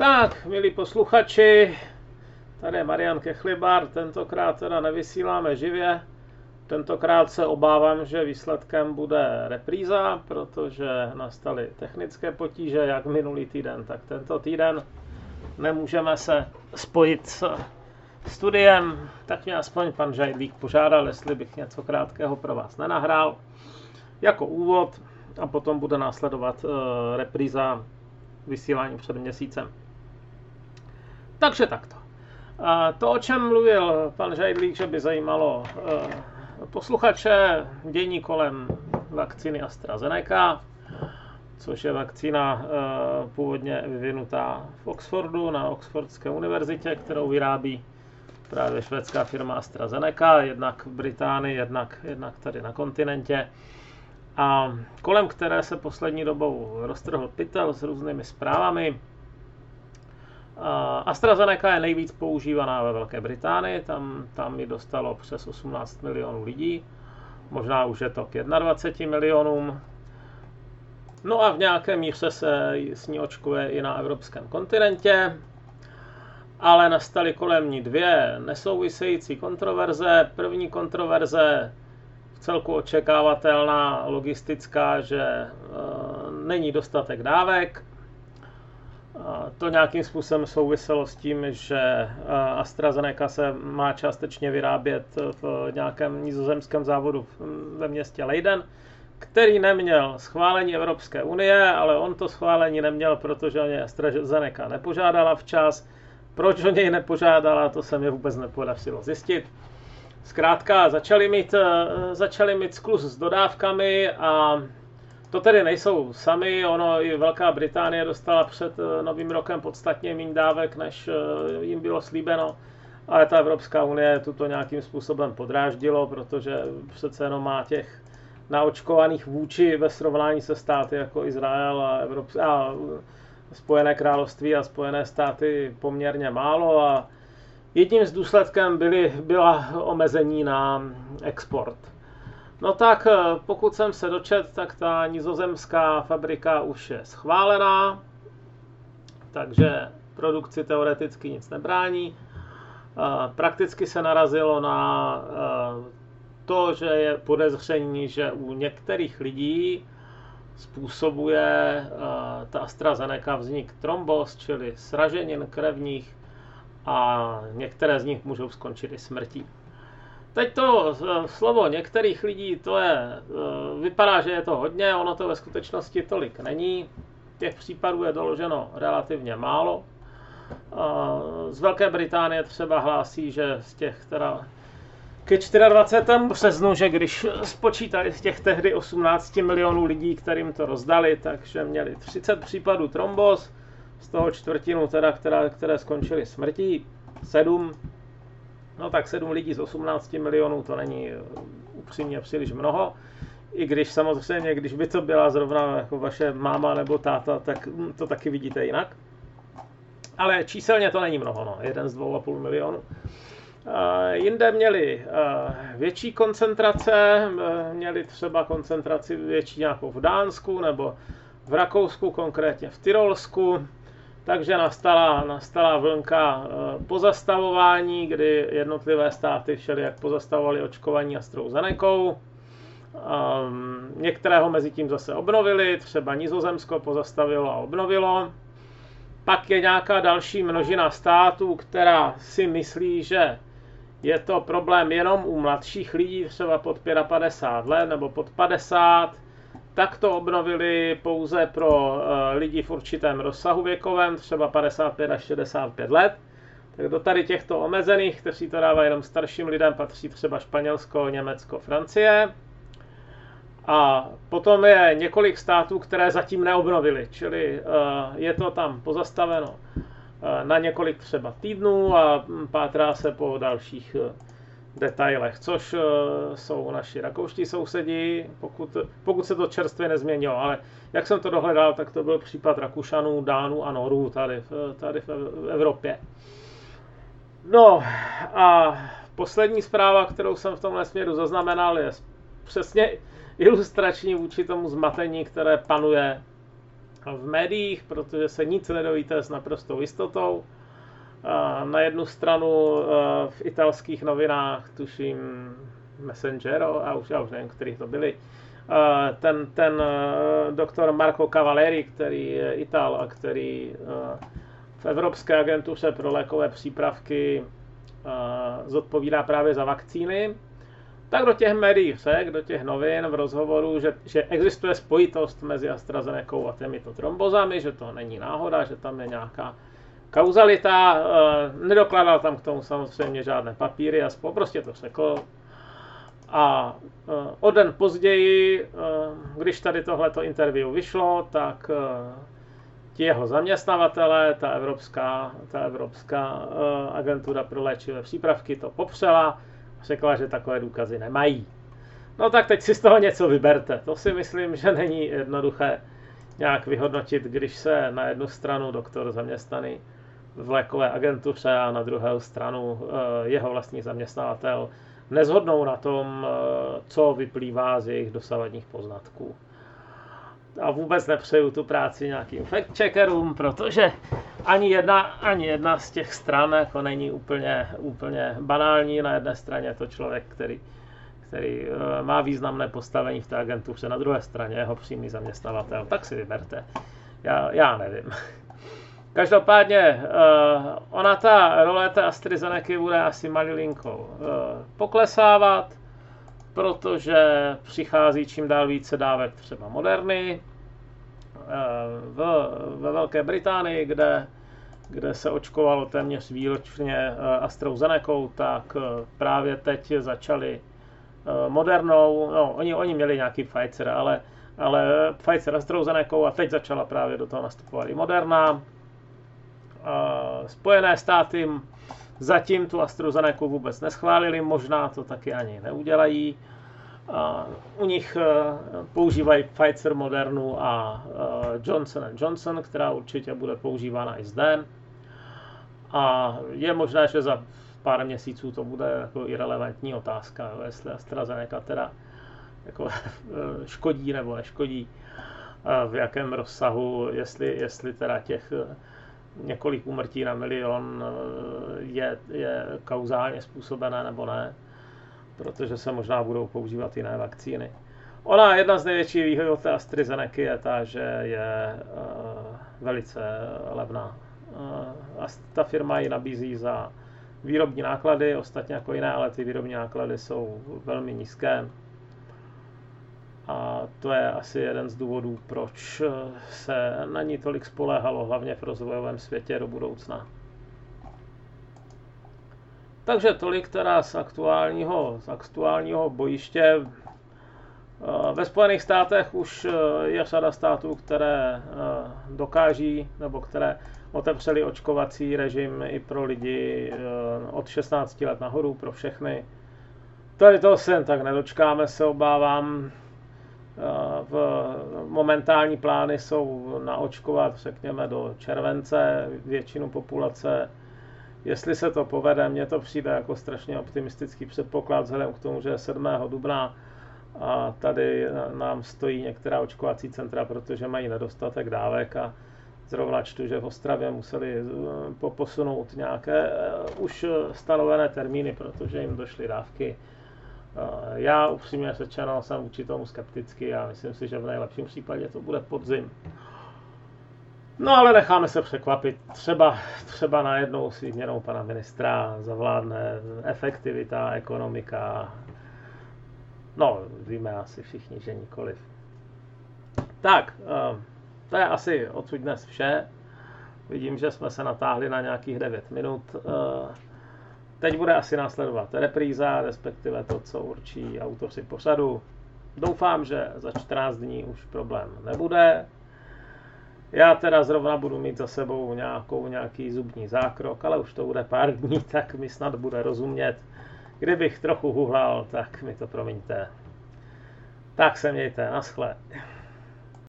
Tak, milí posluchači, tady je Marian Kechlibar, tentokrát teda nevysíláme živě, tentokrát se obávám, že výsledkem bude repríza, protože nastaly technické potíže, jak minulý týden, tak tento týden. Nemůžeme se spojit s studiem, tak mě aspoň pan Žajdlík požádal, jestli bych něco krátkého pro vás nenahrál jako úvod a potom bude následovat uh, repríza vysílání před měsícem. Takže takto. A to, o čem mluvil pan Žajdlík, že by zajímalo uh, posluchače, dění kolem vakcíny AstraZeneca, což je vakcína uh, původně vyvinutá v Oxfordu na Oxfordské univerzitě, kterou vyrábí právě švédská firma AstraZeneca, jednak v Británii, jednak, jednak tady na kontinentě. A kolem které se poslední dobou roztrhl pytel s různými zprávami. AstraZeneca je nejvíc používaná ve Velké Británii, tam, tam ji dostalo přes 18 milionů lidí, možná už je to k 21 milionům. No a v nějaké míře se s ní očkuje i na evropském kontinentě ale nastaly kolem ní dvě nesouvisející kontroverze. První kontroverze v celku očekávatelná, logistická, že e, není dostatek dávek. To nějakým způsobem souviselo s tím, že e, AstraZeneca se má částečně vyrábět v nějakém nizozemském závodu ve městě Leiden, který neměl schválení Evropské unie, ale on to schválení neměl, protože o ně AstraZeneca nepožádala včas proč o něj nepožádala, to se mi vůbec nepodařilo zjistit. Zkrátka začali mít, eh, začali mít sklus s dodávkami a to tedy nejsou sami, ono i Velká Británie dostala před eh, novým rokem podstatně méně dávek, než eh, jim bylo slíbeno, ale ta Evropská unie tuto nějakým způsobem podráždilo, protože přece jenom má těch naočkovaných vůči ve srovnání se státy jako Izrael a, Evrop- a Spojené království a Spojené státy poměrně málo a jedním z důsledkem byly, byla omezení na export. No tak eh, pokud jsem se dočet, tak ta nizozemská fabrika už je schválená, takže produkci teoreticky nic nebrání. Eh, prakticky se narazilo na eh, to, že je podezření, že u některých lidí způsobuje ta AstraZeneca vznik trombos, čili sraženin krevních a některé z nich můžou skončit i smrtí. Teď to uh, slovo některých lidí, to je, uh, vypadá, že je to hodně, ono to ve skutečnosti tolik není. Těch případů je doloženo relativně málo. Z Velké Británie třeba hlásí, že z těch teda ke 24. březnu, že když spočítali z těch tehdy 18 milionů lidí, kterým to rozdali, takže měli 30 případů trombos, z toho čtvrtinu teda, která, které skončily smrtí, 7, no tak 7 lidí z 18 milionů, to není upřímně příliš mnoho, i když samozřejmě, když by to byla zrovna jako vaše máma nebo táta, tak to taky vidíte jinak. Ale číselně to není mnoho, no, jeden z 2,5 milionů. Jinde měli větší koncentrace, měli třeba koncentraci větší nějakou v Dánsku nebo v Rakousku, konkrétně v Tyrolsku, takže nastala, nastala vlnka pozastavování, kdy jednotlivé státy všeli jak pozastavovali očkování AstraZenekou. Některé ho mezi tím zase obnovili, třeba Nizozemsko pozastavilo a obnovilo. Pak je nějaká další množina států, která si myslí, že je to problém jenom u mladších lidí, třeba pod 55 let nebo pod 50, tak to obnovili pouze pro eh, lidi v určitém rozsahu věkovém, třeba 55 až 65 let. Tak do tady těchto omezených, kteří to dávají jenom starším lidem, patří třeba Španělsko, Německo, Francie. A potom je několik států, které zatím neobnovili, čili eh, je to tam pozastaveno. Eh, na několik třeba týdnů a pátrá se po dalších detailech, což eh, jsou naši rakouští sousedi, pokud, pokud se to čerstvě nezměnilo, ale jak jsem to dohledal, tak to byl případ Rakušanů, Dánů a Norů tady, tady v Evropě. No a poslední zpráva, kterou jsem v tomhle směru zaznamenal, je přesně ilustrační vůči tomu zmatení, které panuje v médiích, protože se nic nedovíte s naprostou jistotou. Na jednu stranu v italských novinách, tuším Messengero, a už, já už nevím, kterých to byli, ten, ten doktor Marco Cavaleri, který je Ital a který v Evropské agentuře pro lékové přípravky zodpovídá právě za vakcíny, tak do těch médií řek, do těch novin v rozhovoru, že, že existuje spojitost mezi AstraZeneca a těmito trombozami, že to není náhoda, že tam je nějaká kauzalita, e, nedokladal tam k tomu samozřejmě žádné papíry, a prostě to řekl. A e, o den později, e, když tady tohleto interview vyšlo, tak ti jeho zaměstnavatele, ta Evropská, ta Evropská agentura pro léčivé přípravky to popřela, řekla, že takové důkazy nemají. No tak teď si z toho něco vyberte. To si myslím, že není jednoduché nějak vyhodnotit, když se na jednu stranu doktor zaměstnaný v lékové agentuře a na druhou stranu eh, jeho vlastní zaměstnavatel nezhodnou na tom, eh, co vyplývá z jejich dosavadních poznatků. A vůbec nepřeju tu práci nějakým fact-checkerům, protože ani jedna, ani jedna z těch stran jako není úplně, úplně banální. Na jedné straně je to člověk, který, který eh, má významné postavení v té agentuře, na druhé straně jeho přímý zaměstnavatel. Tak si vyberte. Já, já nevím. Každopádně, uh, ona ta role té AstraZeneca bude asi malilinkou uh, poklesávat, protože přichází čím dál více dávek třeba moderny, v, ve Velké Británii, kde, kde se očkovalo téměř výročně eh, AstraZeneca, tak eh, právě teď začali eh, modernou, no, oni, oni měli nějaký Pfizer, ale, ale Pfizer AstraZeneca a teď začala právě do toho nastupovat i Moderna. Spojené státy zatím tu AstraZeneca vůbec neschválili, možná to taky ani neudělají. U nich e, používají Pfizer, Modernu a e, Johnson Johnson, která určitě bude používána i zde. A je možné, že za pár měsíců to bude jako irrelevantní otázka, jestli AstraZeneca teda jako e, škodí nebo neškodí, v jakém rozsahu, jestli, jestli teda těch několik úmrtí na milion je, je kauzálně způsobené nebo ne protože se možná budou používat jiné vakcíny. Ona, jedna z největších výhod té AstraZeneca je ta, že je uh, velice levná. Uh, a ta firma ji nabízí za výrobní náklady, ostatně jako jiné, ale ty výrobní náklady jsou velmi nízké. To je asi jeden z důvodů, proč se na ní tolik spoléhalo, hlavně v rozvojovém světě do budoucna. Takže tolik teda z aktuálního, z aktuálního bojiště. Eh, ve Spojených státech už eh, je řada států, které eh, dokáží nebo které otevřeli očkovací režim i pro lidi od 16 let nahoru, pro všechny. Tady toho se tak nedočkáme, se obávám. V momentální plány jsou naočkovat, řekněme, do července většinu populace Jestli se to povede, mně to přijde jako strašně optimistický předpoklad vzhledem k tomu, že 7. dubna a tady nám stojí některá očkovací centra, protože mají nedostatek dávek a zrovna čtu, že v Ostravě museli eh, posunout nějaké eh, už stanovené termíny, protože jim došly dávky. Eh, já upřímně řečeno jsem vůči tomu skeptický a myslím si, že v nejlepším případě to bude podzim. No ale necháme se překvapit. Třeba, třeba najednou s výměnou pana ministra zavládne efektivita, ekonomika. No, víme asi všichni, že nikoliv. Tak, ehm, to je asi odsud dnes vše. Vidím, že jsme se natáhli na nějakých 9 minut. Teď bude asi následovat repríza, respektive to, co určí autoři pořadu. Doufám, že za 14 dní už problém nebude. Já teda zrovna budu mít za sebou nějakou, nějaký zubní zákrok, ale už to bude pár dní, tak mi snad bude rozumět. Kdybych trochu huhlal, tak mi to promiňte. Tak se mějte, naschle.